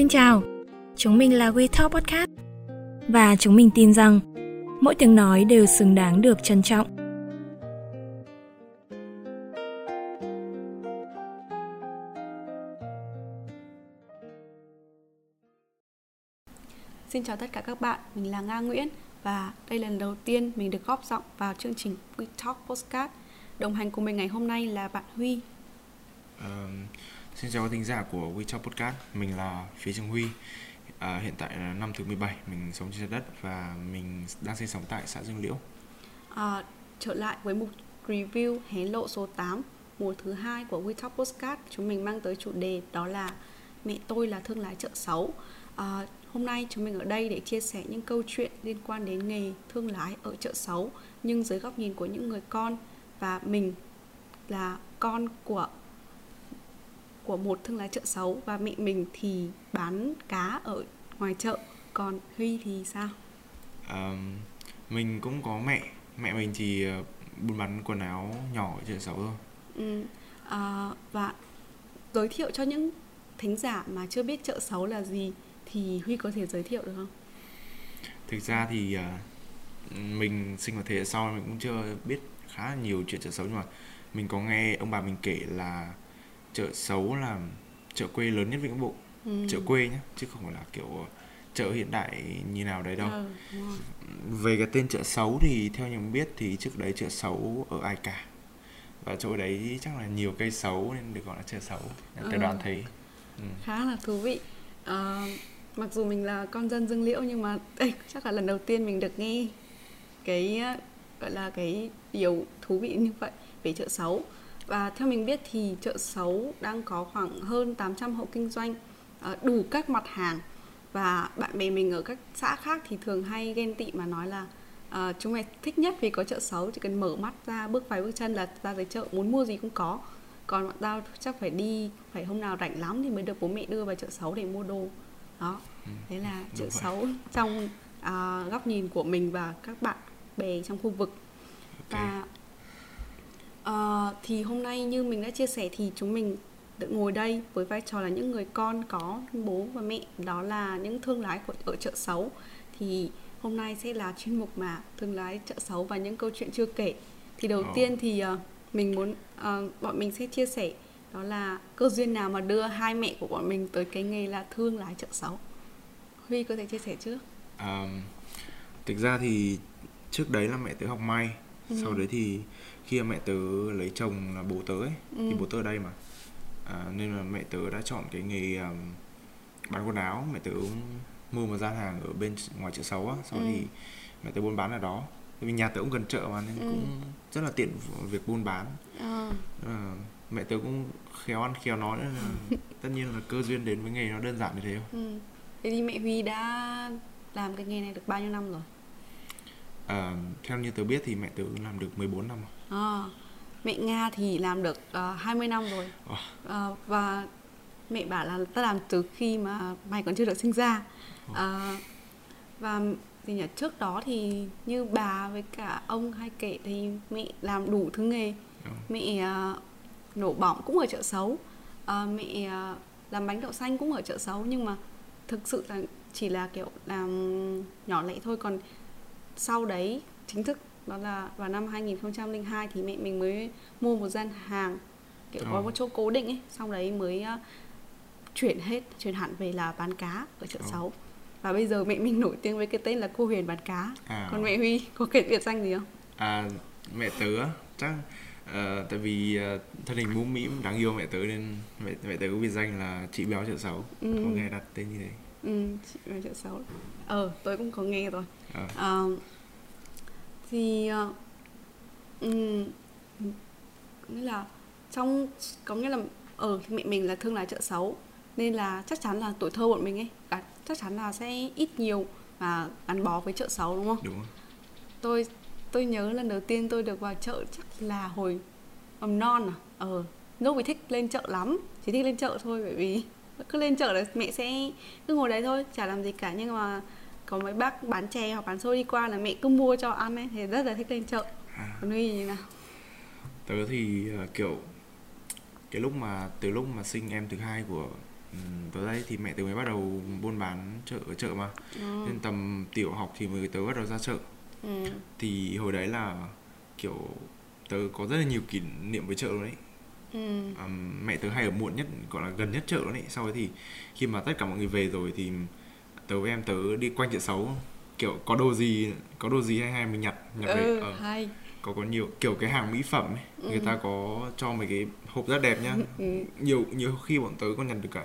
Xin chào, chúng mình là We Talk Podcast và chúng mình tin rằng mỗi tiếng nói đều xứng đáng được trân trọng. Xin chào tất cả các bạn, mình là Nga Nguyễn và đây là lần đầu tiên mình được góp giọng vào chương trình We Talk Podcast. Đồng hành cùng mình ngày hôm nay là bạn Huy. Uh, xin chào các thính giả của WeChat Podcast, mình là Phía Trường Huy. À, hiện tại là năm thứ 17, mình sống trên đất và mình đang sinh sống tại xã Dương Liễu. À, trở lại với mục review hé lộ số 8 mùa thứ hai của WeChat Podcast, chúng mình mang tới chủ đề đó là mẹ tôi là thương lái chợ xấu. À, hôm nay chúng mình ở đây để chia sẻ những câu chuyện liên quan đến nghề thương lái ở chợ xấu nhưng dưới góc nhìn của những người con và mình là con của của một thương lái chợ xấu và mẹ mình thì bán cá ở ngoài chợ còn huy thì sao À, mình cũng có mẹ, mẹ mình thì ờ, buôn bán quần áo nhỏ ở chợ xấu thôi. ừ. à, và giới thiệu cho những thính giả mà chưa biết chợ xấu là gì thì huy có thể giới thiệu được không Thực ra thì ờ, mình sinh vào thế hệ sau mình cũng chưa biết khá là nhiều chuyện chợ xấu nhưng mà mình có nghe ông bà mình kể là chợ xấu là chợ quê lớn nhất Vĩnh Bộ, ừ. chợ quê nhé chứ không phải là kiểu chợ hiện đại như nào đấy đâu. Ừ. Về cái tên chợ xấu thì theo mình biết thì trước đấy chợ xấu ở Ai Cả và chỗ đấy chắc là nhiều cây xấu nên được gọi là chợ xấu. Tôi Ừ. đoán thế. Ừ. khá là thú vị Ờ, mặc dù mình là con dân dương liễu nhưng mà đây chắc là lần đầu tiên mình được nghe cái gọi là cái điều thú vị như vậy về chợ xấu và theo mình biết thì chợ xấu đang có khoảng hơn 800 hộ kinh doanh ờ, đủ các mặt hàng và bạn bè mình ở các xã khác thì thường hay ghen tị mà nói là ờ, chúng mày thích nhất vì có chợ xấu chỉ cần mở mắt ra bước vài bước chân là ra tới chợ muốn mua gì cũng có còn bọn tao chắc phải đi phải hôm nào rảnh lắm thì mới được bố mẹ đưa vào chợ xấu để mua đồ đó thế là chợ vậy. xấu trong à, góc nhìn của mình và các bạn bè trong khu vực Ok. và ờ, thì hôm nay như mình đã chia sẻ thì chúng mình được ngồi đây với vai trò là những người con có bố và mẹ đó là những thương lái của, ở chợ xấu thì hôm nay sẽ là chuyên mục mà thương lái chợ xấu và những câu chuyện chưa kể. Thì đầu Ồ. tiên thì ờ, mình muốn ờ, bọn mình sẽ chia sẻ đó là cơ duyên nào mà đưa hai mẹ của bọn mình tới cái nghề là thương lái chợ xấu huy có thể chia sẻ trước. À, thực ra thì trước đấy là mẹ tớ học may Ừ. sau đấy thì khi mẹ tớ lấy chồng là bố tớ ấy thì Ừ. bố tớ ở đây mà à, nên là mẹ tớ đã chọn cái nghề um, bán quần áo mẹ tớ cũng mua một gian hàng ở bên ngoài chợ xấu á sau Ừ. thì mẹ tớ buôn bán ở đó Tại vì nhà tớ cũng gần chợ mà nên Ừ. cũng rất là tiện việc buôn bán Ờ, à, mẹ tớ cũng khéo ăn khéo nói nên là tất nhiên là cơ duyên đến với nghề nó đơn giản như thế thôi ừ. thế thì mẹ huy đã làm cái nghề này được bao nhiêu năm rồi à, theo như tớ biết thì mẹ tớ làm được 14 năm rồi. À, mẹ Nga thì làm được uh, 20 năm rồi. Wow. Ờ, và mẹ bảo là ta làm từ khi mà mày còn chưa được sinh ra. Ờ, và gì nhỉ trước đó thì như bà với cả ông hay kể thì mẹ làm đủ thứ nghề. Đúng. mẹ ờ, nổ bỏng cũng ở chợ xấu. Ờ, mẹ ờ, làm bánh đậu xanh cũng ở chợ xấu. Nhưng mà thực sự là chỉ là kiểu làm nhỏ lẻ thôi. Còn sau đấy chính thức đó là vào năm 2002 thì mẹ mình mới mua một gian hàng kiểu có Ờ. một chỗ cố định ấy sau đấy mới ờ, chuyển hết chuyển hẳn về là bán cá ở chợ Ờ. xấu và bây giờ mẹ mình nổi tiếng với cái tên là cô Huyền bán cá À. còn mẹ Huy có kể biệt danh gì không À, mẹ tớ chắc ờ, tại vì ờ, thân hình mũm mĩm đáng yêu mẹ tớ nên mẹ mẹ tớ có biệt danh là chị béo chợ xấu Ừ. có nghe đặt tên như thế ừ chị bán chợ xấu ờ tôi cũng có nghe rồi Ờ. Ờ, thì ừm, nghĩa là trong có nghĩa là ở mẹ mình là thương lái chợ xấu nên là chắc chắn là tuổi thơ bọn mình ấy à, chắc chắn là sẽ ít nhiều mà gắn bó với chợ xấu đúng không? Đúng không tôi tôi nhớ lần đầu tiên tôi được vào chợ chắc là hồi mầm non à? Ờ lúc vì thích lên chợ lắm chỉ thích lên chợ thôi bởi vì cứ lên chợ là mẹ sẽ cứ ngồi đấy thôi chả làm gì cả nhưng mà có mấy bác bán chè hoặc bán xôi đi qua là mẹ cứ mua cho ăn ấy thì rất là thích lên chợ. À, còn huy như nào? Tớ thì ờ, kiểu cái lúc mà từ lúc mà sinh em thứ hai của tới đây thì mẹ tớ mới bắt đầu buôn bán chợ ở chợ mà. Ừ. nên tầm tiểu học thì mới tớ bắt đầu ra chợ. Ừ. thì hồi đấy là kiểu tớ có rất là nhiều kỷ niệm với chợ luôn đấy Ừ. Ừm, mẹ tớ hay ở muộn nhất gọi là gần nhất chợ đấy sau đấy thì khi mà tất cả mọi người về rồi thì tớ với em tớ đi quanh chợ xấu kiểu có đồ gì có đồ gì hay hay mình nhặt nhặt về Ừ, Ờ, hay có có nhiều kiểu cái hàng mỹ phẩm ấy người ta có cho mấy cái hộp rất đẹp nhá ừ. nhiều nhiều khi bọn tớ còn nhặt được cả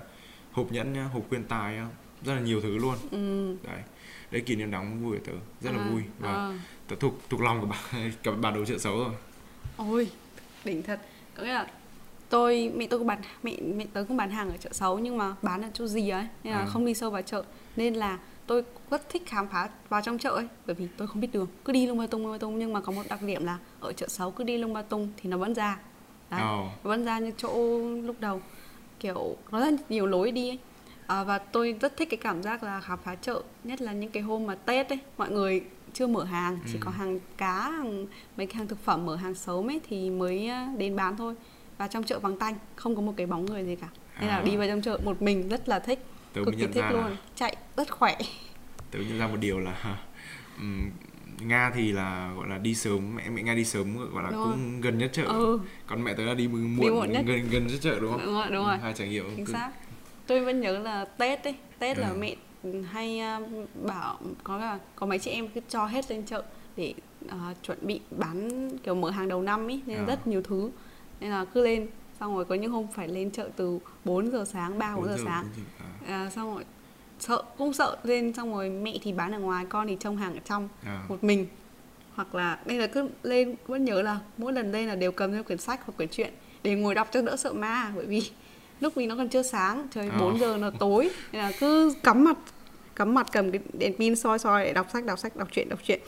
hộp nhẫn nhá hộp khuyên tài nhá rất là nhiều thứ luôn Ừ. đấy đấy kỷ niệm đáng vui của tớ rất là À, vui và à. tớ thuộc thuộc lòng của bà cả bản đồ chợ xấu rồi Ôi, đỉnh thật. Có nghĩa là tôi mẹ tôi có bán mẹ mẹ tớ cũng bán hàng ở chợ xấu nhưng mà bán ở chỗ gì ấy nên là À. không đi sâu vào chợ. Nên là tôi rất thích khám phá vào trong chợ ấy bởi vì tôi không biết đường. Cứ đi lung ba tung lung ba tung. Nhưng mà có một đặc điểm là ở chợ xấu cứ đi lung ba tung thì nó vẫn ra. Đấy nó vẫn ra như chỗ lúc đầu. Kiểu nó rất nhiều lối đi ấy. À, và tôi rất thích cái cảm giác là khám phá chợ nhất là những cái hôm mà tết ấy mọi người chưa mở hàng chỉ Ừ. có hàng cá hàng mấy cái hàng thực phẩm mở hàng sớm ấy thì mới à, đến bán thôi và trong chợ vắng tanh không có một cái bóng người gì cả. Nên là À. đi vào trong chợ một mình rất là thích tớ cực kỳ thích luôn. là chạy rất khỏe. Tớ nhận ra một điều là ừm, nga thì là gọi là đi sớm mẹ mẹ nga đi sớm gọi là Đúng cũng gần nhất chợ. Ừ. Còn mẹ tớ là đi muộn, muộn nhất. gần gần nhất chợ đúng không? Đúng rồi đúng rồi. Hai trải nghiệm. Chính cứ- xác. Tôi vẫn nhớ là tết ấy tết là Ừ. mẹ hay à, bảo có là có mấy chị em cứ cho hết lên chợ để à, chuẩn bị bán kiểu mở hàng đầu năm ấy nên À. rất nhiều thứ nên là cứ lên xong rồi có những hôm phải lên chợ từ 4 giờ sáng 3 4 Bốn giờ sáng. giờ, à, xong rồi sợ cũng sợ lên xong rồi mẹ thì bán ở ngoài con thì trông hàng ở trong à, à, một mình. Hoặc là đây là cứ lên vẫn nhớ là mỗi lần lên là đều cầm theo quyển sách hoặc quyển truyện để ngồi đọc cho đỡ sợ ma bởi vì lúc mình nó còn chưa sáng trời Ờ. 4 giờ là tối. Nên là cứ cắm mặt cắm mặt cầm cái đèn pin soi soi để đọc sách đọc sách đọc truyện đọc truyện.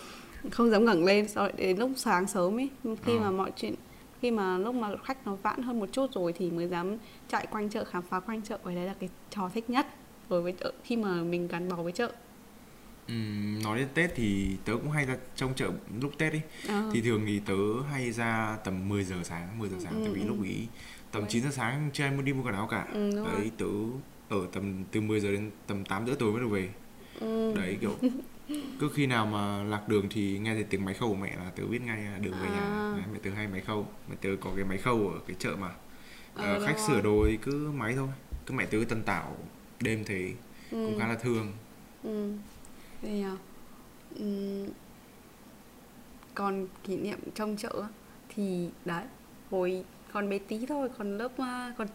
Không dám ngẩng lên rồi đến lúc sáng sớm ấy khi Ờ. mà mọi chuyện khi mà lúc mà khách nó vãn hơn một chút rồi thì mới dám chạy quanh chợ khám phá quanh chợ và đấy là cái trò thích nhất đối với chợ khi mà mình gắn bó với chợ Ừm, nói đến Tết thì tớ cũng hay ra trong chợ lúc Tết ấy Ờ. thì thường thì tớ hay ra tầm 10 giờ sáng 10 giờ sáng Ừ, tại vì ừ. lúc ý tầm Đấy. 9 giờ sáng chưa ai muốn đi mua quần áo cả Ừ, đúng rồi. đấy tớ ở tầm từ 10 giờ đến tầm 8 rưỡi tối mới được về Ừ. đấy kiểu cứ khi nào mà lạc đường thì nghe thấy tiếng máy khâu của mẹ là tớ biết ngay đường về nhà. À. đấy, mẹ tớ hay máy khâu. Mẹ tớ có cái máy khâu ở cái chợ mà. Ờ, Ờ, đúng khách rồi. sửa đồ thì cứ máy thôi. Cứ mẹ tớ tân tạo đêm cũng Ừ. khá là thương. Ừ. Thì, à, ừm, còn kỷ niệm trong chợ thì đấy hồi còn bé tí thôi còn lớp à, còn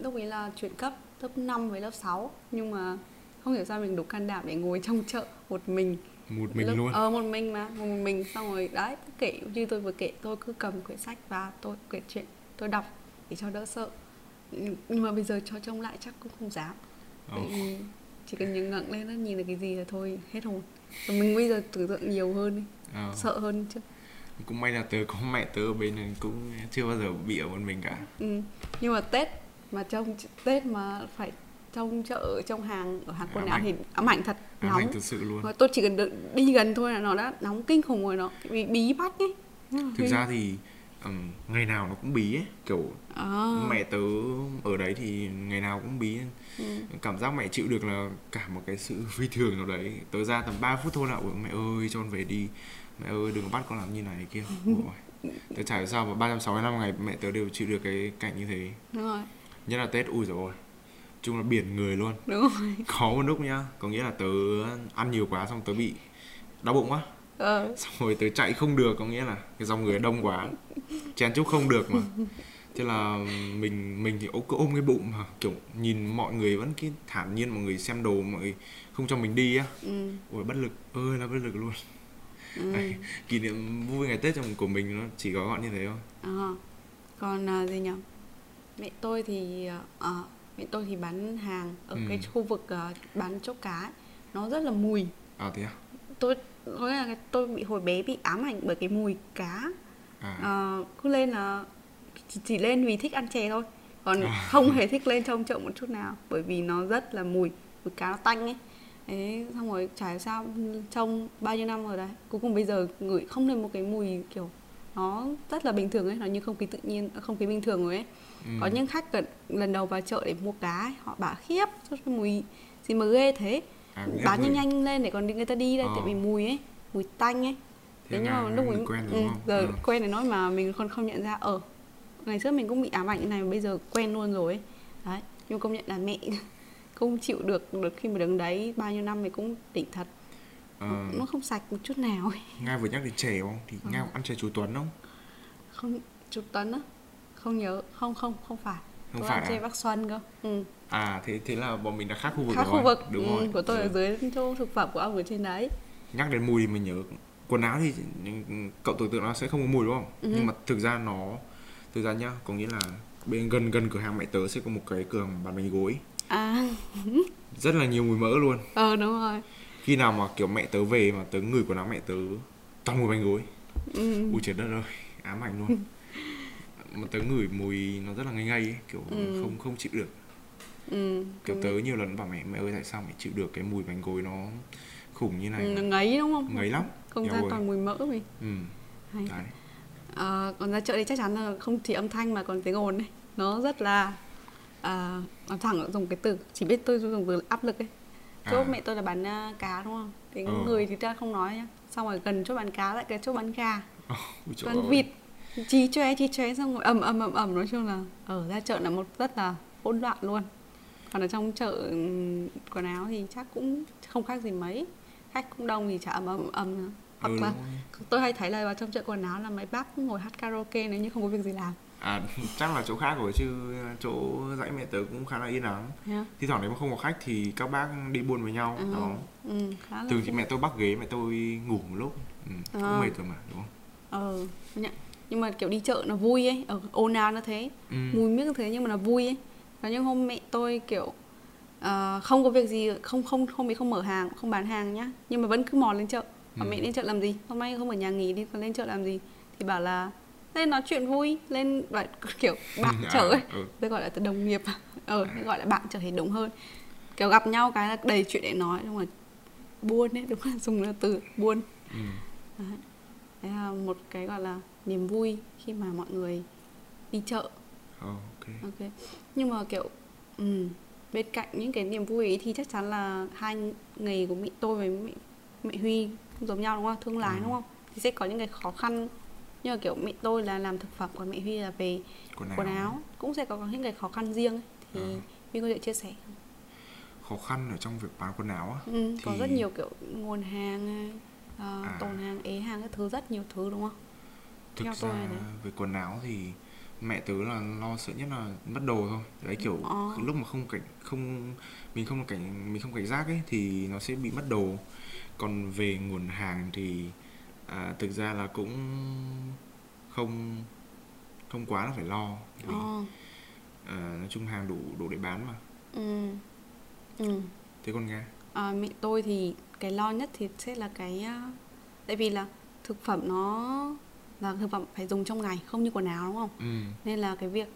lúc ấy là chuyển cấp lớp 5 với lớp 6 nhưng mà không hiểu sao mình đủ can đảm để ngồi trong chợ một mình. Một mình Lớp- luôn. Ờ một mình mà một mình. Xong rồi đấy cứ kể như tôi vừa kể tôi cứ cầm quyển sách và tôi kể chuyện tôi đọc để cho đỡ sợ. Nhưng mà bây giờ cho trông lại chắc cũng không dám. Vì chỉ cần nhìn ngẩng lên nó nhìn được cái gì là thôi hết hồn. Và mình bây giờ tưởng tượng nhiều hơn đi Ờ. sợ hơn chứ. Cũng may là tớ có mẹ tớ ở bên này cũng chưa bao giờ bị ở một mình cả. Ừ. nhưng mà tết mà trong tết mà phải trong chợ trong hàng ở hàng quần áo thì ám ảnh thật ám nóng. ảnh thực sự luôn. Tôi chỉ cần được đi gần thôi là nó đã nóng kinh khủng rồi nó bị bí bách ấy. Thực ra thì ừm, ngày nào nó cũng bí ấy. Kiểu à, mẹ tớ ở đấy thì ngày nào cũng bí. Ừ. cảm giác mẹ chịu được là cả một cái sự phi thường nào đấy. Tớ ra tầm 3 phút thôi là "Ôi, mẹ ơi cho con về đi. Mẹ ơi đừng có bắt con làm như này kia. Tớ chả sao mà 365 ngày mẹ tớ đều chịu được cái cảnh như thế. Đúng rồi. Nhất là tết ui rồi chung là biển người luôn. Đúng rồi. Có một lúc nhá. Có nghĩa là tớ ăn nhiều quá xong tớ bị đau bụng quá. Ờ, xong rồi tớ chạy không được có nghĩa là cái dòng người đông quá. Chen chúc không được mà. Thế là mình mình thì cứ ôm cái bụng mà kiểu nhìn mọi người vẫn cái thản nhiên mọi người xem đồ mọi người không cho mình đi á. Ừ, ôi bất lực. Ơi là bất lực luôn. Ừ. Đấy, kỷ niệm vui ngày tết trong của mình nó chỉ có gọn như thế thôi. À, còn à, gì nhỉ mẹ tôi thì à, mẹ tôi thì bán hàng ở Ừ. cái khu vực à, bán chỗ cá ấy. nó rất là mùi à thế à tôi có nghĩa là tôi bị hồi bé bị ám ảnh bởi cái mùi cá à, à, cứ lên là chỉ, chỉ lên vì thích ăn chè thôi còn À. không hề thích lên trong chợ một chút nào bởi vì nó rất là mùi mùi cá nó tanh ấy Thế xong rồi chả sao trông bao nhiêu năm rồi đấy cuối cùng bây giờ ngửi không lên một cái mùi kiểu nó rất là bình thường ấy nó như không khí tự nhiên không khí bình thường rồi ấy Ừ. có những khách gần, lần đầu vào chợ để mua cá ấy, họ bảo khiếp cái mùi gì mà ghê thế À, bán nhanh nhanh lên để còn người ta đi đây Ờ. tại vì mùi ấy mùi tanh ấy Thế thế nhưng mà lúc ấy quen rồi ừ, giờ Ừ. quen để nói mà mình còn không nhận ra ở ngày trước mình cũng bị ám ảnh như này mà bây giờ quen luôn rồi ấy. đấy nhưng công nhận là mẹ không chịu được được khi mà đứng đấy bao nhiêu năm thì cũng đỉnh thật Ờ, nó không sạch một chút nào. Nga vừa nhắc đến chè không? Thì. Nga ăn chè chú Tuấn không? Không chục tấn á? Không nhớ. Không không không phải. Không tôi phải ăn à? Bắc Xuân cơ. Ừ. à thế thế là bọn mình đã khác khu vực khác rồi. khu vực. Đúng ừ, rồi. của tôi Ừ. ở dưới chỗ thực phẩm của ông ở trên đấy. Nhắc đến mùi thì mình nhớ quần áo thì cậu tưởng tượng nó sẽ không có mùi đúng không? Ừ. nhưng mà thực ra nó thực ra nhá có nghĩa là bên gần gần cửa hàng mẹ tớ sẽ có một cái cửa hàng bán bánh gối. À. Rất là nhiều mùi mỡ luôn. Ờ đúng rồi khi nào mà kiểu mẹ tớ về mà tớ ngửi quần áo mẹ tớ toàn mùi bánh gối. Ừ. ui trời đất ơi ám ảnh luôn. Mà tớ ngửi mùi nó rất là ngây ngây ấy, kiểu Ừ. không không chịu được. Ừ. kiểu tớ nhiều lần bảo mẹ mẹ ơi tại sao mẹ chịu được cái mùi bánh gối nó khủng như này? Ừ, ngấy đúng không? Ngấy lắm. Không Eo ra ơi. toàn mùi mỡ mình ừ. Hay. đấy. Ờ, còn ra chợ thì chắc chắn là không chỉ âm thanh mà còn tiếng ồn này nó rất là à, nói thẳng dùng cái từ chỉ biết tôi dùng từ áp lực ấy chỗ À. mẹ tôi là bán à, cá đúng không? Thì Ờ. người thì ta không nói nhá. Xong rồi gần chỗ bán cá lại cái chỗ bán gà. Bán vịt chí chóe chí chóe xong rồi ầm ầm ầm ầm nói chung là ở ra chợ là một rất là hỗn loạn luôn. Còn ở trong chợ quần áo thì chắc cũng không khác gì mấy. Khách cũng đông thì chả ầm ầm ầm nữa. hoặc Ừ, là tôi hay thấy là vào trong chợ quần áo là mấy bác ngồi hát karaoke nếu như không có việc gì làm À chắc là chỗ khác rồi chứ chỗ dãy mẹ tớ cũng khá là yên ắng. nhá Thi thoảng nếu mà không có khách thì các bác đi buôn với nhau. Ừ. Đó. ừ, khá là Thường thì mẹ tôi bắt ghế mẹ tôi ngủ một lúc. Ừ, cũng À. mệt rồi mà đúng không? ờ nhận. nhưng mà kiểu đi chợ nó vui ấy ở ồn ào nó thế Ừ. mùi miếc thế nhưng mà nó vui ấy và những hôm mẹ tôi kiểu ờ, không có việc gì không không không bị không mở hàng không bán hàng nhá nhưng mà vẫn cứ mò lên chợ Ừ. mẹ lên chợ làm gì hôm nay không ở nhà nghỉ đi còn lên chợ làm gì thì bảo là lên nói chuyện vui lên bảo, kiểu bạn À, chợ ấy ừ. tôi gọi là từ đồng nghiệp ờ tôi gọi là bạn trở thành đúng hơn kiểu gặp nhau cái là đầy chuyện để nói đúng rồi buôn ấy đúng là dùng là từ buôn Ừ. Đấy. Đấy là một cái gọi là niềm vui khi mà mọi người đi chợ Ờ, ok. ok nhưng mà kiểu ừ, bên cạnh những cái niềm vui ấy thì chắc chắn là hai nghề của mẹ tôi với mẹ, mẹ Huy giống nhau đúng không thương lái Ừ. đúng không thì sẽ có những cái khó khăn nhưng mà kiểu mẹ tôi là làm thực phẩm còn mẹ Huy là về Quần áo. quần áo cũng sẽ có những cái khó khăn riêng ấy. thì Ừ. Huy có thể chia sẻ? Khó khăn ở trong việc bán quần áo á. ừ, có Thì- rất nhiều kiểu nguồn hàng ờ, À. tồn hàng ế hàng các thứ rất nhiều thứ đúng không Thực Theo ra về quần áo thì mẹ tớ là lo sợ nhất là mất đồ thôi. Đấy kiểu Ờ. lúc mà không cảnh không mình không cảnh mình không cảnh giác ấy thì nó sẽ bị mất đồ. Còn về nguồn hàng thì à, thực ra là cũng không không quá là phải lo vì Ờ, à, nói chung hàng đủ đủ để bán mà. ừ. Ừ. Thế còn nghe À, mẹ tôi thì cái lo nhất thì sẽ là cái à, tại vì là thực phẩm nó là thực phẩm phải dùng trong ngày không như quần áo đúng không ừ. nên là cái việc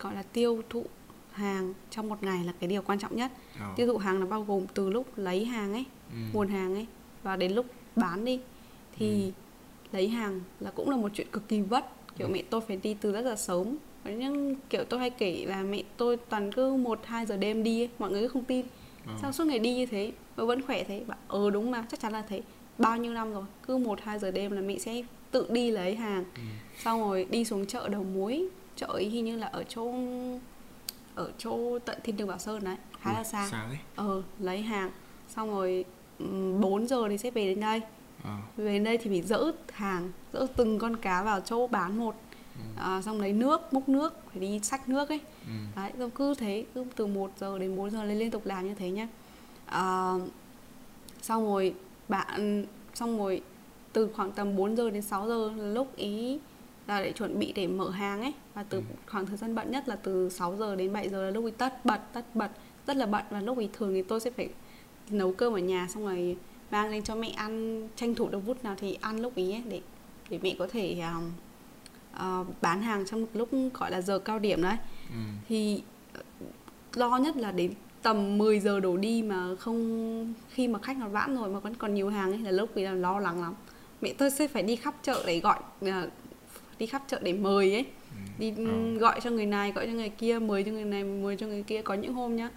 gọi là tiêu thụ hàng trong một ngày là cái điều quan trọng nhất Ờ. tiêu thụ hàng là bao gồm từ lúc lấy hàng ấy ừ. nguồn hàng ấy và đến lúc bán đi thì lấy hàng là cũng là một chuyện cực kỳ vất. Kiểu Ừ. mẹ tôi phải đi từ rất là sớm. Có những kiểu tôi hay kể là mẹ tôi toàn cứ một hai giờ đêm đi ấy, mọi người cứ không tin. Ờ. sao suốt ngày đi như thế? Mà vẫn khỏe thế? Bảo ờ đúng mà chắc chắn là thế. Bao nhiêu năm rồi? Cứ một hai giờ đêm là mẹ sẽ tự đi lấy hàng. Ừ. xong rồi đi xuống chợ đầu muối chợ ấy hình như là ở chỗ ở chỗ tận thiên đường bảo sơn đấy. Khá là Ui, xa. Xa đấy. ờ lấy hàng. Xong rồi ừm, 4 giờ thì sẽ về đến đây Ờ. về đến đây thì phải dỡ hàng dỡ từng con cá vào chỗ bán một Ừ. à, xong lấy nước múc nước phải đi xách nước ấy Ừ. đấy xong cứ thế cứ từ 1 giờ đến 4 giờ lên liên tục làm như thế nhá à, xong rồi bạn xong rồi từ khoảng tầm 4 giờ đến 6 giờ là lúc ý là để chuẩn bị để mở hàng ấy và từ Ừ. khoảng thời gian bận nhất là từ 6 giờ đến 7 giờ là lúc ý tất bật tất bật rất là bận và lúc ý thường thì tôi sẽ phải nấu cơm ở nhà xong rồi mang lên cho mẹ ăn tranh thủ được phút nào thì ăn lúc ý ấy, để để mẹ có thể à, bán hàng trong một lúc gọi là giờ cao điểm đấy Ừ. thì ờ, lo nhất là đến tầm 10 giờ đổ đi mà không khi mà khách nó vãn rồi mà vẫn còn nhiều hàng ấy là lúc ấy là lo lắng lắm mẹ tôi sẽ phải đi khắp chợ để gọi à, đi khắp chợ để mời ấy Ừ. đi Ờ. gọi cho người này gọi cho người kia mời cho người này mời cho người kia có những hôm nhá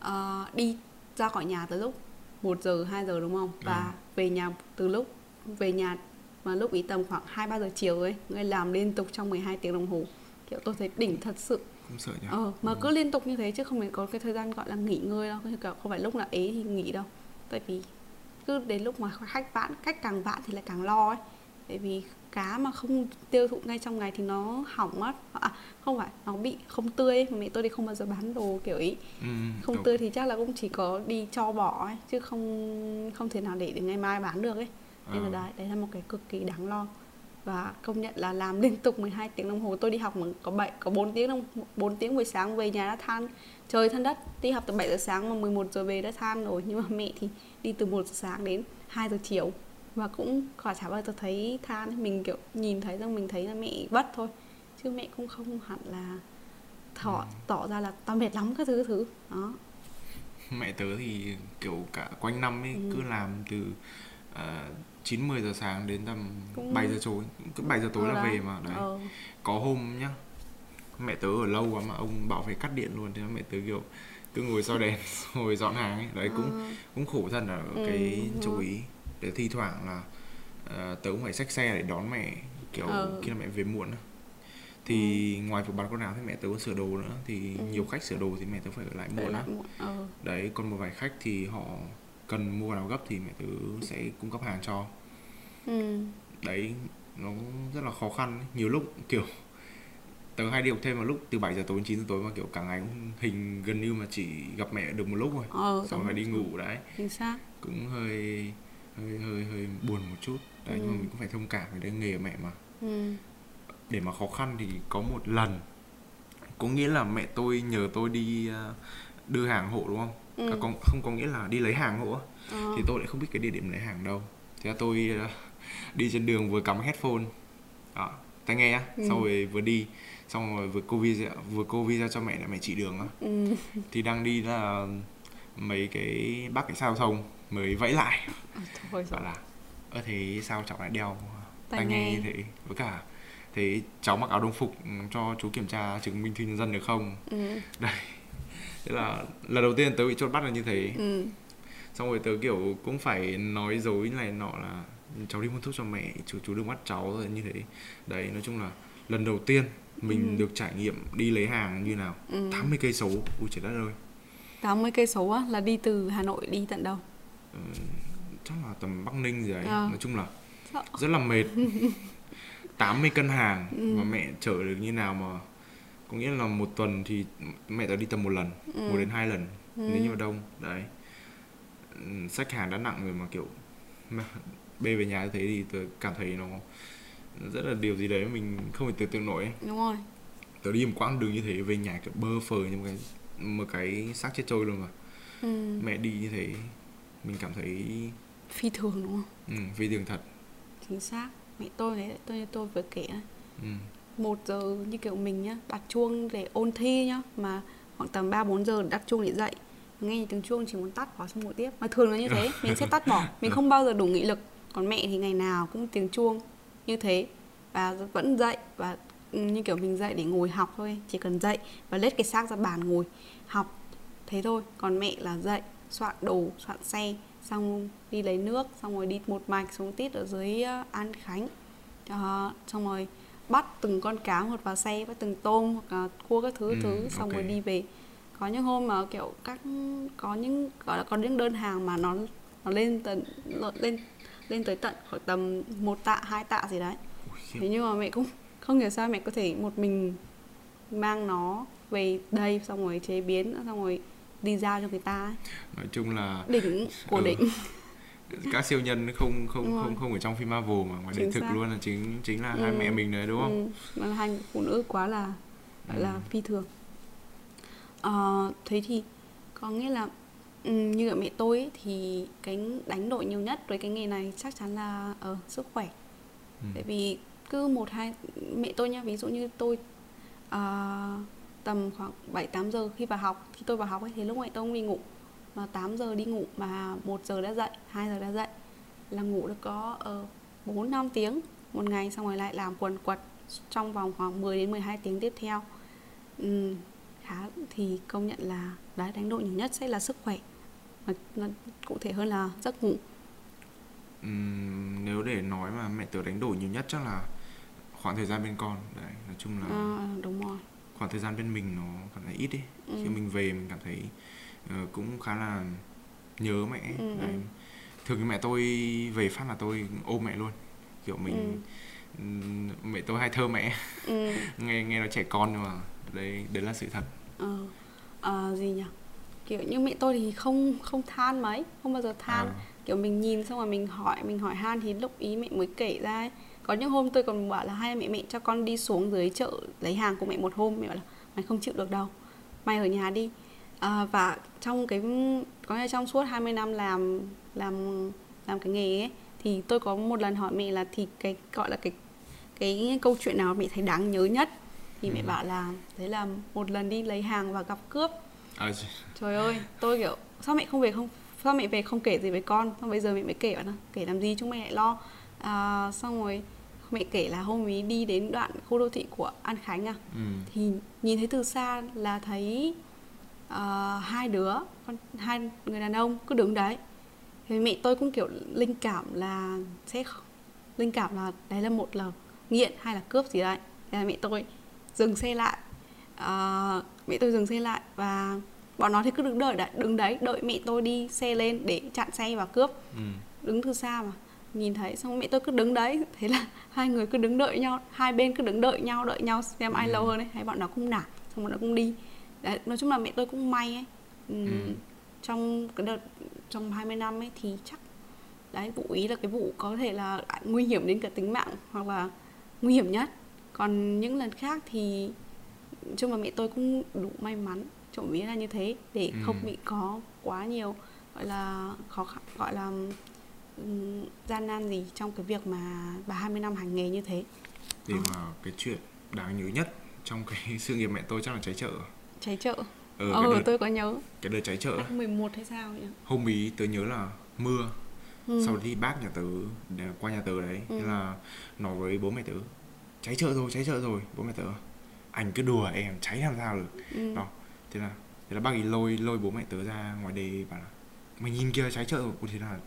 ờ, đi ra khỏi nhà từ lúc 1 giờ 2 giờ đúng không? Và Ờ. về nhà từ lúc về nhà mà lúc ý tầm khoảng 2 3 giờ chiều ấy người làm liên tục trong 12 tiếng đồng hồ. Kiểu tôi thấy đỉnh thật sự. Cũng sợ nhỉ? Ờ mà cứ liên tục như thế chứ không phải có cái thời gian gọi là nghỉ ngơi đâu Kiểu không phải lúc nào ế thì nghỉ đâu. Tại vì cứ đến lúc mà khách vãn khách càng vãn thì lại càng lo ấy. Tại vì cá mà không tiêu thụ ngay trong ngày thì nó hỏng mất. À, không phải nó bị không tươi ấy. mẹ tôi thì không bao giờ bán đồ kiểu ý. Ừ, không đúng. tươi thì chắc là cũng chỉ có đi cho bỏ ấy chứ không không thể nào để đến ngày mai bán được ấy. Nên là Ờ. đấy đấy là một cái cực kỳ đáng lo. Và công nhận là làm liên tục 12 tiếng đồng hồ. Tôi đi học mà có 7 có 4 tiếng đồng 4 tiếng buổi sáng về nhà đã than. Trời than đất đi học từ 7 giờ sáng mà 11 giờ về đã than rồi. Nhưng mà mẹ thì đi từ 1 giờ sáng đến 2 giờ chiều và cũng khỏi chả bao giờ thấy than mình kiểu nhìn thấy xong mình thấy là mẹ vất thôi chứ mẹ cũng không hẳn là thọ tỏ ra là tao mệt lắm các thứ thứ đó mẹ tớ thì kiểu cả quanh năm ấy Ừ. cứ làm từ uh, 9 10 giờ sáng đến tầm Cũng- 7 giờ tối cứ 7 giờ tối Ờ là đấy. về mà đấy ờ. có hôm nhá mẹ tớ ở lâu quá mà ông bảo phải cắt điện luôn thế mẹ tớ kiểu cứ ngồi soi đèn ngồi dọn hàng ấy đấy cũng Ờ. cũng khổ thân ở Ừ, cái chỗ rồi. ý để thi thoảng là ờ, tớ cũng phải xách xe để đón mẹ kiểu Ờ. khi nào mẹ về muộn thì ngoài việc bán quần áo thì mẹ tớ còn sửa đồ nữa thì Ừ. nhiều khách sửa đồ thì mẹ tớ phải ở lại muộn muộn. Ờ. đấy còn một vài khách thì họ cần mua quần áo gấp thì mẹ tớ sẽ cung cấp hàng cho Ừ. đấy nó rất là khó khăn nhiều lúc kiểu tớ hay đi học thêm vào lúc từ 7 giờ tối đến 9 giờ tối mà kiểu cả ngày cũng hình gần như mà chỉ gặp mẹ được một lúc thôi Ờ, xong rồi đi rồi. ngủ đấy chính xác cũng hơi hơi hơi hơi buồn một chút đấy nhưng mà Ừ. mình cũng phải thông cảm với cái nghề mẹ mà ừ. để mà khó khăn thì có một lần có nghĩa là mẹ tôi nhờ tôi đi ờ, đưa hàng hộ đúng không Ừ. À, không, không có nghĩa là đi lấy hàng hộ. Ờ. thì tôi lại không biết cái địa điểm lấy hàng đâu thế là tôi ờ, đi trên đường vừa cắm headphone đó, tai nghe á Ừ. xong rồi vừa đi xong rồi vừa cô video vừa cô video cho mẹ để mẹ chỉ đường á Ừ. thì đang đi là mấy cái bác cảnh sát giao thông mới vẫy lại. Ờ, thôi rồi. bảo là ơ thế sao cháu lại đeo Tai tai nghe thế? Với cả thế cháu mặc áo đồng phục ừ, cho chú kiểm tra chứng minh thư nhân dân được không? Ừ. thế là lần đầu tiên tớ bị chốt bắt là như thế. Ừ. xong rồi tớ kiểu cũng phải nói dối này nọ là cháu đi mua thuốc cho mẹ chú chú đừng bắt cháu rồi như thế. Đấy nói chung là lần đầu tiên mình Ừ. được trải nghiệm đi lấy hàng như nào. Ừ. 80 cây số. Ui trời đất ơi. 80 cây số á là đi từ Hà Nội đi tận đâu? Chắc là tầm Bắc Ninh gì đấy Ờ. nói chung là rất là mệt 80 cân hàng Ừ. mà mẹ chở được như nào mà có nghĩa là một tuần thì mẹ tớ đi tầm một lần Ừ. một đến hai lần Ừ. nếu như mà đông đấy Ừ, xách hàng đã nặng rồi mà kiểu mà bê về nhà như thế thì tớ cảm thấy nó rất là điều gì đấy mình không thể tưởng tượng nổi ấy. Đúng rồi. tớ đi một quãng đường như thế về nhà kiểu bơ phờ như một cái một cái xác chết trôi luôn mà Ừ. mẹ đi như thế mình cảm thấy Phi thường đúng không? ừ, phi thường thật. Chính xác. Mẹ tôi đấy, tôi tôi vừa kể đấy. ừ. một giờ như kiểu mình nhá đặt chuông để ôn thi nhá mà khoảng tầm 3 4 giờ đặt chuông để dậy. Nghe tiếng chuông chỉ muốn tắt bỏ xong ngủ tiếp. Mà thường là như thế mình sẽ tắt bỏ. Mình không bao giờ đủ nghị lực. Còn mẹ thì ngày nào cũng tiếng chuông như thế. Và vẫn dậy và ừ, như kiểu mình dậy để ngồi học thôi chỉ cần dậy và lết cái xác ra bàn ngồi học. Thế thôi. Còn mẹ là dậy soạn đồ soạn xe xong đi lấy nước xong rồi đi một mạch xuống tít ở dưới ờ, an khánh. Ờ, xong rồi bắt từng con cá một vào xe bắt từng tôm hoặc là cua các thứ Ừ, thứ xong ok. rồi đi về. Có những hôm mà kiểu các có những gọi là có những đơn hàng mà nó nó lên tận lên lên tới tận khoảng tầm một tạ hai tạ gì đấy. Thế nhưng mà mẹ cũng không hiểu sao mẹ có thể một mình mang nó về đây xong rồi chế biến xong rồi đi giao cho người ta ấy. nói chung là đỉnh của Ừ. đỉnh các siêu nhân không không Đúng không không ở trong phim Marvel mà ngoài đời thực xác. luôn là chính chính là hai Ừ. mẹ mình đấy đúng không? Ừ, mà là hai phụ nữ quá là gọi là Ừ. phi thường Ờ, thế thì có nghĩa là ừ, như ở mẹ tôi ấy, thì cái đánh đổi nhiều nhất với cái nghề này chắc chắn là ở sức khỏe Ừ. tại vì cứ một hai mẹ tôi nha ví dụ như tôi à, tầm khoảng 7 8 giờ khi vào học. Khi tôi vào học ấy thì lúc mẹ tôi cũng đi ngủ. Mà 8 giờ đi ngủ mà 1 giờ đã dậy 2 giờ đã dậy là ngủ được có uh, 4 5 tiếng một ngày xong rồi lại làm quần quật trong vòng khoảng 10 đến 12 tiếng tiếp theo. Ừ, khá thì công nhận là đấy đánh đổi nhiều nhất sẽ là sức khỏe. Mà cụ thể hơn là giấc ngủ. Ừm, nếu để nói mà mẹ tớ đánh đổi nhiều nhất chắc là khoảng thời gian bên con. Đấy nói chung là à, đúng rồi khoảng thời gian bên mình nó cảm thấy ít đi Ừ. khi mình về mình cảm thấy ờ, cũng khá là nhớ mẹ Ừ, ừ. đấy. thường thì mẹ tôi về phát là tôi ôm mẹ luôn kiểu mình ừm, mẹ tôi hay thơ mẹ ừ. nghe nghe nó trẻ con nhưng mà đấy đấy là sự thật ờ, ờ, gì nhỉ kiểu như mẹ tôi thì không không than mấy không bao giờ than À. kiểu mình nhìn xong rồi mình hỏi mình hỏi han thì lúc ý mẹ mới kể ra ấy. Có những hôm tôi còn bảo là hay mẹ mẹ cho con đi xuống dưới chợ lấy hàng của mẹ một hôm. Mẹ bảo là mày không chịu được đâu mày ở nhà đi. À, và trong cái có nghĩa trong suốt 20 năm làm làm làm cái nghề ấy thì tôi có một lần hỏi mẹ là thì cái gọi là cái cái câu chuyện nào mẹ thấy đáng nhớ nhất? Thì mẹ Ừ. bảo là đấy là một lần đi lấy hàng và gặp cướp. À, trời ơi tôi kiểu sao mẹ không về không sao mẹ về không kể gì với con? Xong bây giờ mẹ mới kể bảo là kể làm gì chúng mày lại lo? À, xong rồi mẹ kể là hôm ấy đi đến đoạn khu đô thị của An Khánh à ừ. thì nhìn thấy từ xa là thấy ờ, hai đứa con hai người đàn ông cứ đứng đấy. Thì mẹ tôi cũng kiểu linh cảm là sẽ linh cảm là đấy là một là nghiện hay là cướp gì đấy. Là mẹ tôi dừng xe lại Ờ, mẹ tôi dừng xe lại và bọn nó thì cứ đứng đợi đấy, đứng đấy đợi mẹ tôi đi xe lên để chặn xe và cướp. Ừ. đứng từ xa mà nhìn thấy xong mẹ tôi cứ đứng đấy thế là hai người cứ đứng đợi nhau hai bên cứ đứng đợi nhau đợi nhau xem ai Ừ. lâu hơn ấy hay bọn nó cũng nản xong bọn nó cũng đi đấy, nói chung là mẹ tôi cũng may ấy Ừm, Ừ. trong cái đợt trong 20 năm ấy thì chắc đấy vụ ý là cái vụ có thể là nguy hiểm đến cả tính mạng hoặc là nguy hiểm nhất còn những lần khác thì nói chung là mẹ tôi cũng đủ may mắn trộm vía là như thế để Ừ. không bị có quá nhiều gọi là khó khăn gọi là gian nan gì trong cái việc mà bà 20 năm hành nghề như thế? Để Ờ. mà cái chuyện đáng nhớ nhất trong cái sự nghiệp mẹ tôi chắc là cháy chợ. Cháy chợ? Ờ, ờ cái, đợt, tôi có nhớ. cái đợt cháy chợ. Ấy, 11 hay sao nhỉ? Hôm ý tớ nhớ là mưa. Ừ. sau thì bác nhà tớ qua nhà tớ đấy Ừ. thế là nói với bố mẹ tớ cháy chợ rồi cháy chợ rồi. Bố mẹ tớ anh cứ đùa em cháy làm sao được. Ừ. đó thế là thế là bác ấy lôi lôi bố mẹ tớ ra ngoài đề bảo là mày nhìn kia cháy chợ rồi. Thế là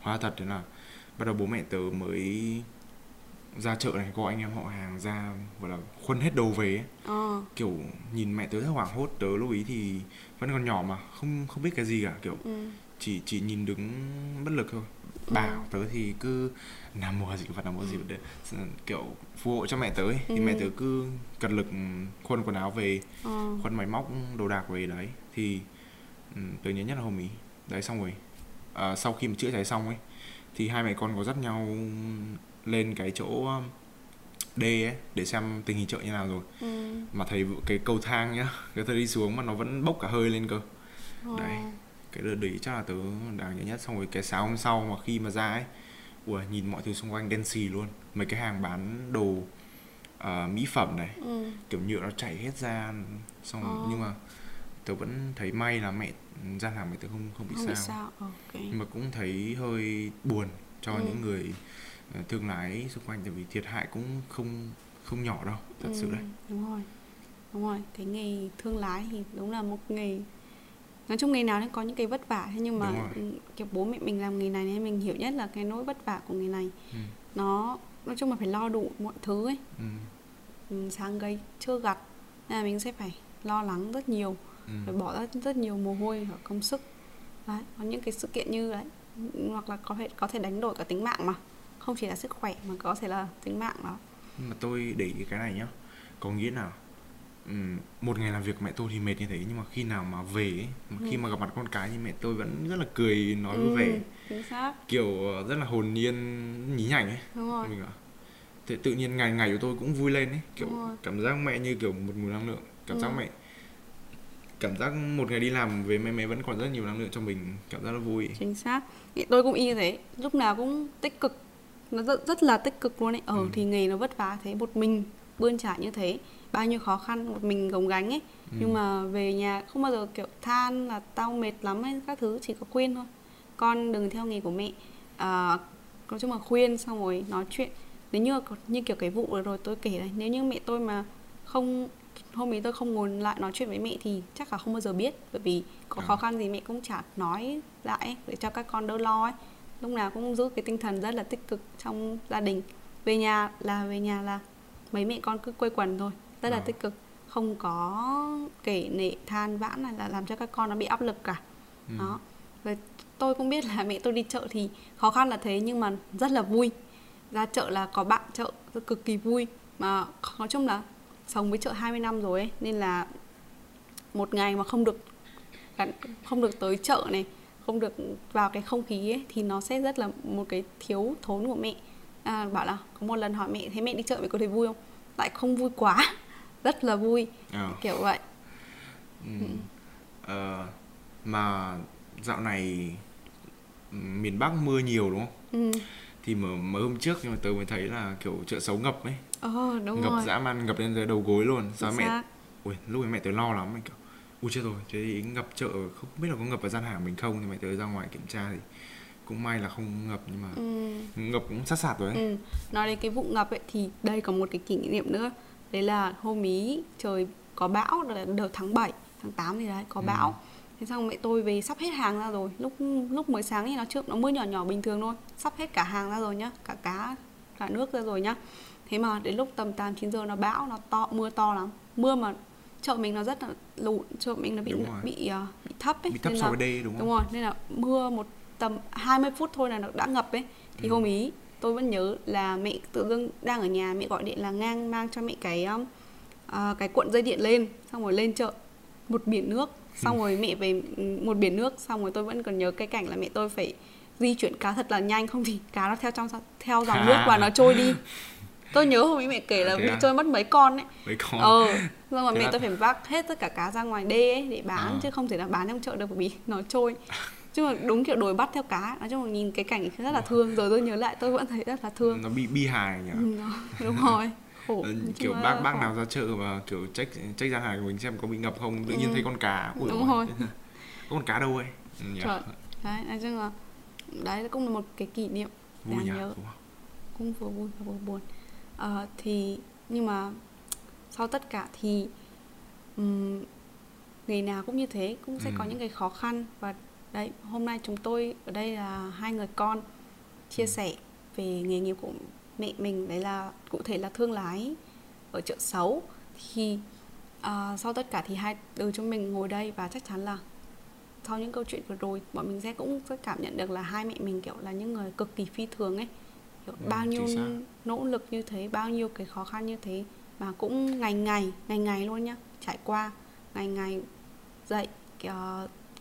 hóa thật thế là bắt đầu bố mẹ tớ mới ra chợ này có anh em họ hàng ra gọi là khuân hết đầu về ấy. ờ. Kiểu nhìn mẹ tớ rất hoảng hốt tớ lúc ý thì vẫn còn nhỏ mà không không biết cái gì cả kiểu ừ. chỉ chỉ nhìn đứng bất lực thôi. Bảo tớ thì cứ nằm mùa gì vật nằm mùa gì vật đấy kiểu phù hộ cho mẹ tớ ấy. thì Ừ. mẹ tớ cứ cật lực khuân quần áo về ờ. khuân máy móc đồ đạc về đấy. Thì ừ, tớ nhớ nhất là hôm ý. Đấy xong rồi à, sau khi mà chữa cháy xong ấy thì hai mẹ con có dắt nhau lên cái chỗ um, đê ấy để xem tình hình chợ như nào rồi ừ. mà thấy cái cầu thang nhá cái tớ đi xuống mà nó vẫn bốc cả hơi lên cơ ờ. Đấy. cái đợt đấy chắc là tớ đáng nhớ nhất xong rồi cái sáng hôm sau mà khi mà ra ấy ui nhìn mọi thứ xung quanh đen xì luôn mấy cái hàng bán đồ ờ, mỹ phẩm này ừ. kiểu nhựa nó chảy hết ra xong Ờ. nhưng mà tớ vẫn thấy may là mẹ gian hàng mẹ tớ không không bị không sao, bị sao ok. Nhưng mà cũng thấy hơi buồn cho Ừ. những người ờ, thương lái xung quanh tại vì thiệt hại cũng không không nhỏ đâu thật sự Ừ, đấy. đúng rồi đúng rồi. Cái nghề thương lái thì đúng là một nghề nói chung nghề nào nó có những cái vất vả thế nhưng mà ừ, kiểu bố mẹ mình làm nghề này nên mình hiểu nhất là cái nỗi vất vả của nghề này. Ừ. nó nói chung là phải lo đủ mọi thứ ấy. Ừ. ừ, sáng gây chưa gặt nên là mình sẽ phải lo lắng rất nhiều Ừ. phải bỏ ra rất nhiều mồ hôi và công sức. Đấy có những cái sự kiện như đấy hoặc là có thể có thể đánh đổi cả tính mạng mà. Không chỉ là sức khỏe mà có thể là tính mạng đó. Nhưng mà tôi để ý cái này nhá có nghĩa nào ừm, một ngày làm việc mẹ tôi thì mệt như thế nhưng mà khi nào mà về ấy, mà khi Ừ. mà gặp mặt con cái thì mẹ tôi vẫn rất là cười nói vui Ừ, vẻ kiểu ờ, rất là hồn nhiên nhí nhảnh ấy. Đúng rồi. Mình bảo tự nhiên ngày ngày của tôi cũng vui lên ấy. Kiểu cảm giác mẹ như kiểu một nguồn năng lượng cảm giác Ừ. mẹ cảm giác một ngày đi làm về mẹ mẹ vẫn còn rất nhiều năng lượng cho mình cảm giác nó vui. Chính xác. Tôi cũng y như thế lúc nào cũng tích cực. Nó rất rất là tích cực luôn ấy. Ờ Ừ. thì nghề nó vất vả thế một mình bươn trải như thế bao nhiêu khó khăn một mình gồng gánh ấy. Ừ. nhưng mà về nhà không bao giờ kiểu than là tao mệt lắm hay các thứ chỉ có khuyên thôi. Con đừng theo nghề của mẹ. À, nói chung là khuyên xong rồi nói chuyện. Nếu như như kiểu cái vụ rồi tôi kể này nếu như mẹ tôi mà không hôm ấy tôi không ngồi lại nói chuyện với mẹ thì chắc là không bao giờ biết bởi vì có À. khó khăn gì mẹ cũng chả nói lại để cho các con đỡ lo ấy. Lúc nào cũng giữ cái tinh thần rất là tích cực trong gia đình. Về nhà là về nhà là mấy mẹ con cứ quây quần thôi rất là À. tích cực. Không có kể nệ than vãn hay là làm cho các con nó bị áp lực cả. Ừ. đó. Rồi tôi cũng biết là mẹ tôi đi chợ thì khó khăn là thế nhưng mà rất là vui. Ra chợ là có bạn chợ rất cực kỳ vui. Mà nói chung là sống với chợ 20 năm rồi ấy nên là một ngày mà không được không được tới chợ này không được vào cái không khí ấy thì nó sẽ rất là một cái thiếu thốn của mẹ à, bảo là có một lần hỏi mẹ thấy mẹ đi chợ mẹ có thấy vui không lại không vui quá rất là vui Ờ. kiểu vậy Ừ. Ờ, mà dạo này ừ, miền Bắc mưa nhiều đúng không? ừ. Thì mới, mới hôm trước nhưng mà tớ mới thấy là kiểu chợ xấu ngập ấy, ờ đúng ngập rồi dã man ngập lên tới đầu gối luôn. Sao mẹ. Ui, lúc ấy mẹ tớ lo lắm, mẹ kiểu Ui chết rồi, thế thì ngập chợ không biết là có ngập vào gian hàng mình không thì mẹ tớ ra ngoài kiểm tra thì cũng may là không ngập nhưng mà ừ. ngập cũng sát sạt rồi ấy. Ừ. Nói đến cái vụ ngập ấy thì đây có một cái kỷ niệm nữa Đấy là hôm ý trời có bão là đợt tháng 7, tháng 8 gì đấy có Ừ. bão Thế xong mẹ tôi về sắp hết hàng ra rồi Lúc lúc mới sáng thì nó trước nó mưa nhỏ nhỏ bình thường thôi Sắp hết cả hàng ra rồi nhá Cả cá, cả nước ra rồi nhá Thế mà đến lúc tầm 8 9 giờ nó bão nó to mưa to lắm Mưa mà chợ mình nó rất là lụn chợ mình nó bị rồi. bị ờ, bị thấp ấy Bị thấp nên so là- với đây đúng không? Đúng rồi, nên là mưa một tầm 20 phút thôi là nó đã ngập ấy. Thì Ừ. hôm ý tôi vẫn nhớ là mẹ tự dưng đang ở nhà mẹ gọi điện là ngang mang cho mẹ cái à, cái cuộn dây điện lên xong rồi lên chợ một biển nước xong rồi mẹ về ừ, một biển nước xong rồi tôi vẫn còn nhớ cái cảnh là mẹ tôi phải di chuyển cá thật là nhanh không thì cá nó theo trong theo dòng nước và nó trôi đi tôi nhớ hôm ấy mẹ kể là bị à? trôi mất mấy con ấy Mấy con. ờ rồi Thế mẹ là- tôi phải vác hết tất cả cá ra ngoài đê ấy để bán À. chứ không thể là bán trong chợ được bởi vì nó trôi chứ mà đúng kiểu đuổi bắt theo cá nói chung là nhìn cái cảnh rất là thương giờ tôi nhớ lại tôi vẫn thấy rất là thương Nó bị bi hài nhỉ? ừ, đúng rồi khổ Ờ, kiểu bác bác khổ. nào ra chợ và kiểu check check gian hàng của mình xem có bị ngập không tự nhiên Ừ. thấy con cá Ui Đúng rồi. có con cá đâu ấy Ừ, đấy nói chung là đấy cũng là một cái kỷ niệm vui đáng nhỉ nhớ. cũng vừa vui và vừa buồn Ờ, thì nhưng mà sau tất cả thì um, nghề nào cũng như thế cũng sẽ có Ừ. những cái khó khăn. Và đấy hôm nay chúng tôi ở đây là hai người con chia sẻ về nghề nghiệp của mẹ mình đấy là cụ thể là thương lái ở chợ xấu thì à, sau tất cả thì hai đứa chúng mình ngồi đây và chắc chắn là sau những câu chuyện vừa rồi bọn mình sẽ cũng sẽ cảm nhận được là hai mẹ mình kiểu là những người cực kỳ phi thường ấy kiểu Ừ, bao nhiêu nỗ lực như thế bao nhiêu cái khó khăn như thế mà cũng ngày ngày ngày ngày luôn nhá trải qua ngày ngày dậy kéo,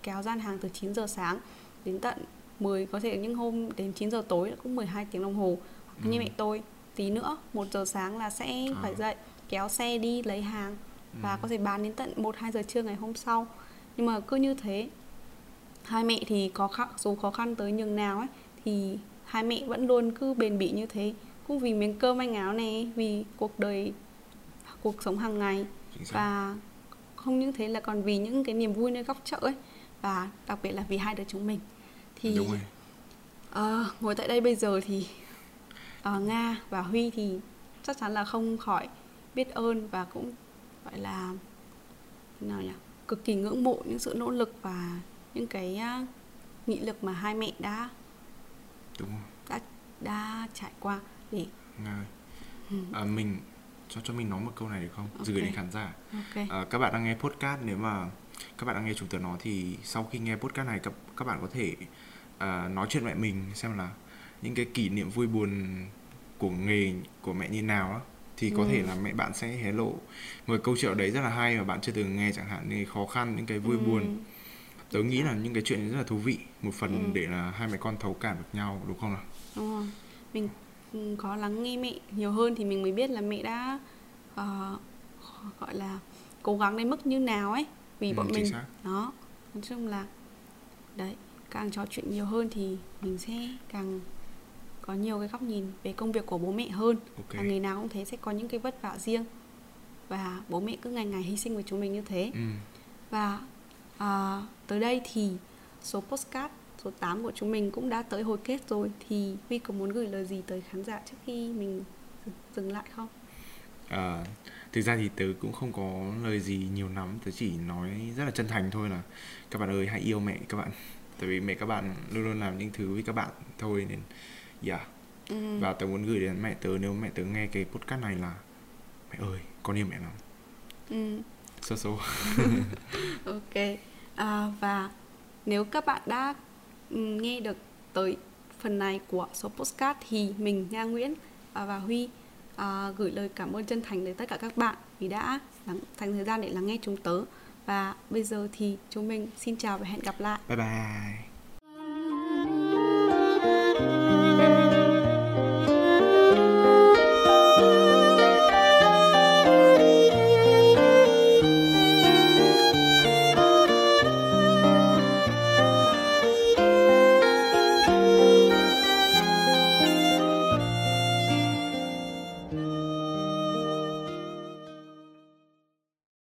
kéo gian hàng từ 9 giờ sáng đến tận 10 có thể những hôm đến 9 giờ tối cũng 12 tiếng đồng hồ Hoặc như Ừ. mẹ tôi tí nữa một giờ sáng là sẽ À. phải dậy kéo xe đi lấy hàng và Ừ. có thể bán đến tận 1 2 giờ trưa ngày hôm sau. Nhưng mà cứ như thế hai mẹ thì có khăn, dù khó khăn tới nhường nào ấy thì hai mẹ vẫn luôn cứ bền bỉ như thế. Cũng vì miếng cơm manh áo này vì cuộc đời cuộc sống hàng ngày. Và không những thế là còn vì những cái niềm vui nơi góc chợ ấy. Và đặc biệt là vì hai đứa chúng mình. Thì đúng rồi. Ờ, ngồi tại đây bây giờ thì ờ, Nga và Huy thì chắc chắn là không khỏi biết ơn và cũng gọi là thế nào nhỉ cực kỳ ngưỡng mộ những sự nỗ lực và những cái á, nghị lực mà hai mẹ đã đúng rồi đã đã trải qua để ừ, À, mình cho cho mình nói một câu này được không? Ok. Gửi đến khán giả. ok À, các bạn đang nghe podcast nếu mà các bạn đang nghe chúng tớ nói thì sau khi nghe podcast này các các bạn có thể à, nói chuyện mẹ mình xem là những cái kỷ niệm vui buồn của nghề của mẹ như nào á thì có Ừ. thể là mẹ bạn sẽ hé lộ một câu chuyện đấy rất là hay mà bạn chưa từng nghe chẳng hạn như khó khăn những cái vui Ừ, buồn tớ nghĩ là những cái chuyện rất là thú vị. Một phần Ừ. để là hai mẹ con thấu cảm được nhau đúng không nào? Đúng rồi. Mình ừ, có lắng nghe mẹ nhiều hơn thì mình mới biết là mẹ đã ờ, gọi là cố gắng đến mức như nào ấy. Vì Ừ, bọn mình xác. đó nói chung là đấy càng trò chuyện nhiều hơn thì mình sẽ càng có nhiều cái góc nhìn về công việc của bố mẹ hơn. Ok. Và ngày nào cũng thế sẽ có những cái vất vả riêng. Và bố mẹ cứ ngày ngày hy sinh với chúng mình như thế. Ừ. và à, tới đây thì số postcard số 8 của chúng mình cũng đã tới hồi kết rồi. Thì Huy có muốn gửi lời gì tới khán giả trước khi mình dừng lại không? Ờ, thực ra thì tớ cũng không có lời gì nhiều lắm. Tớ chỉ nói rất là chân thành thôi là các bạn ơi hãy yêu mẹ các bạn. Tại vì mẹ các bạn luôn luôn làm những thứ với các bạn thôi nên yeah. Ừ. và tớ muốn gửi đến mẹ tớ nếu mẹ tớ nghe cái podcast này là mẹ ơi con yêu mẹ lắm. Ừ. so so. Ok à, và nếu các bạn đã nghe được tới phần này của số postcard thì mình Nga Nguyễn à, và Huy à, gửi lời cảm ơn chân thành đến tất cả các bạn vì đã lắng, dành thời gian để lắng nghe chúng tớ. Và bây giờ thì chúng mình xin chào và hẹn gặp lại. Bye bye.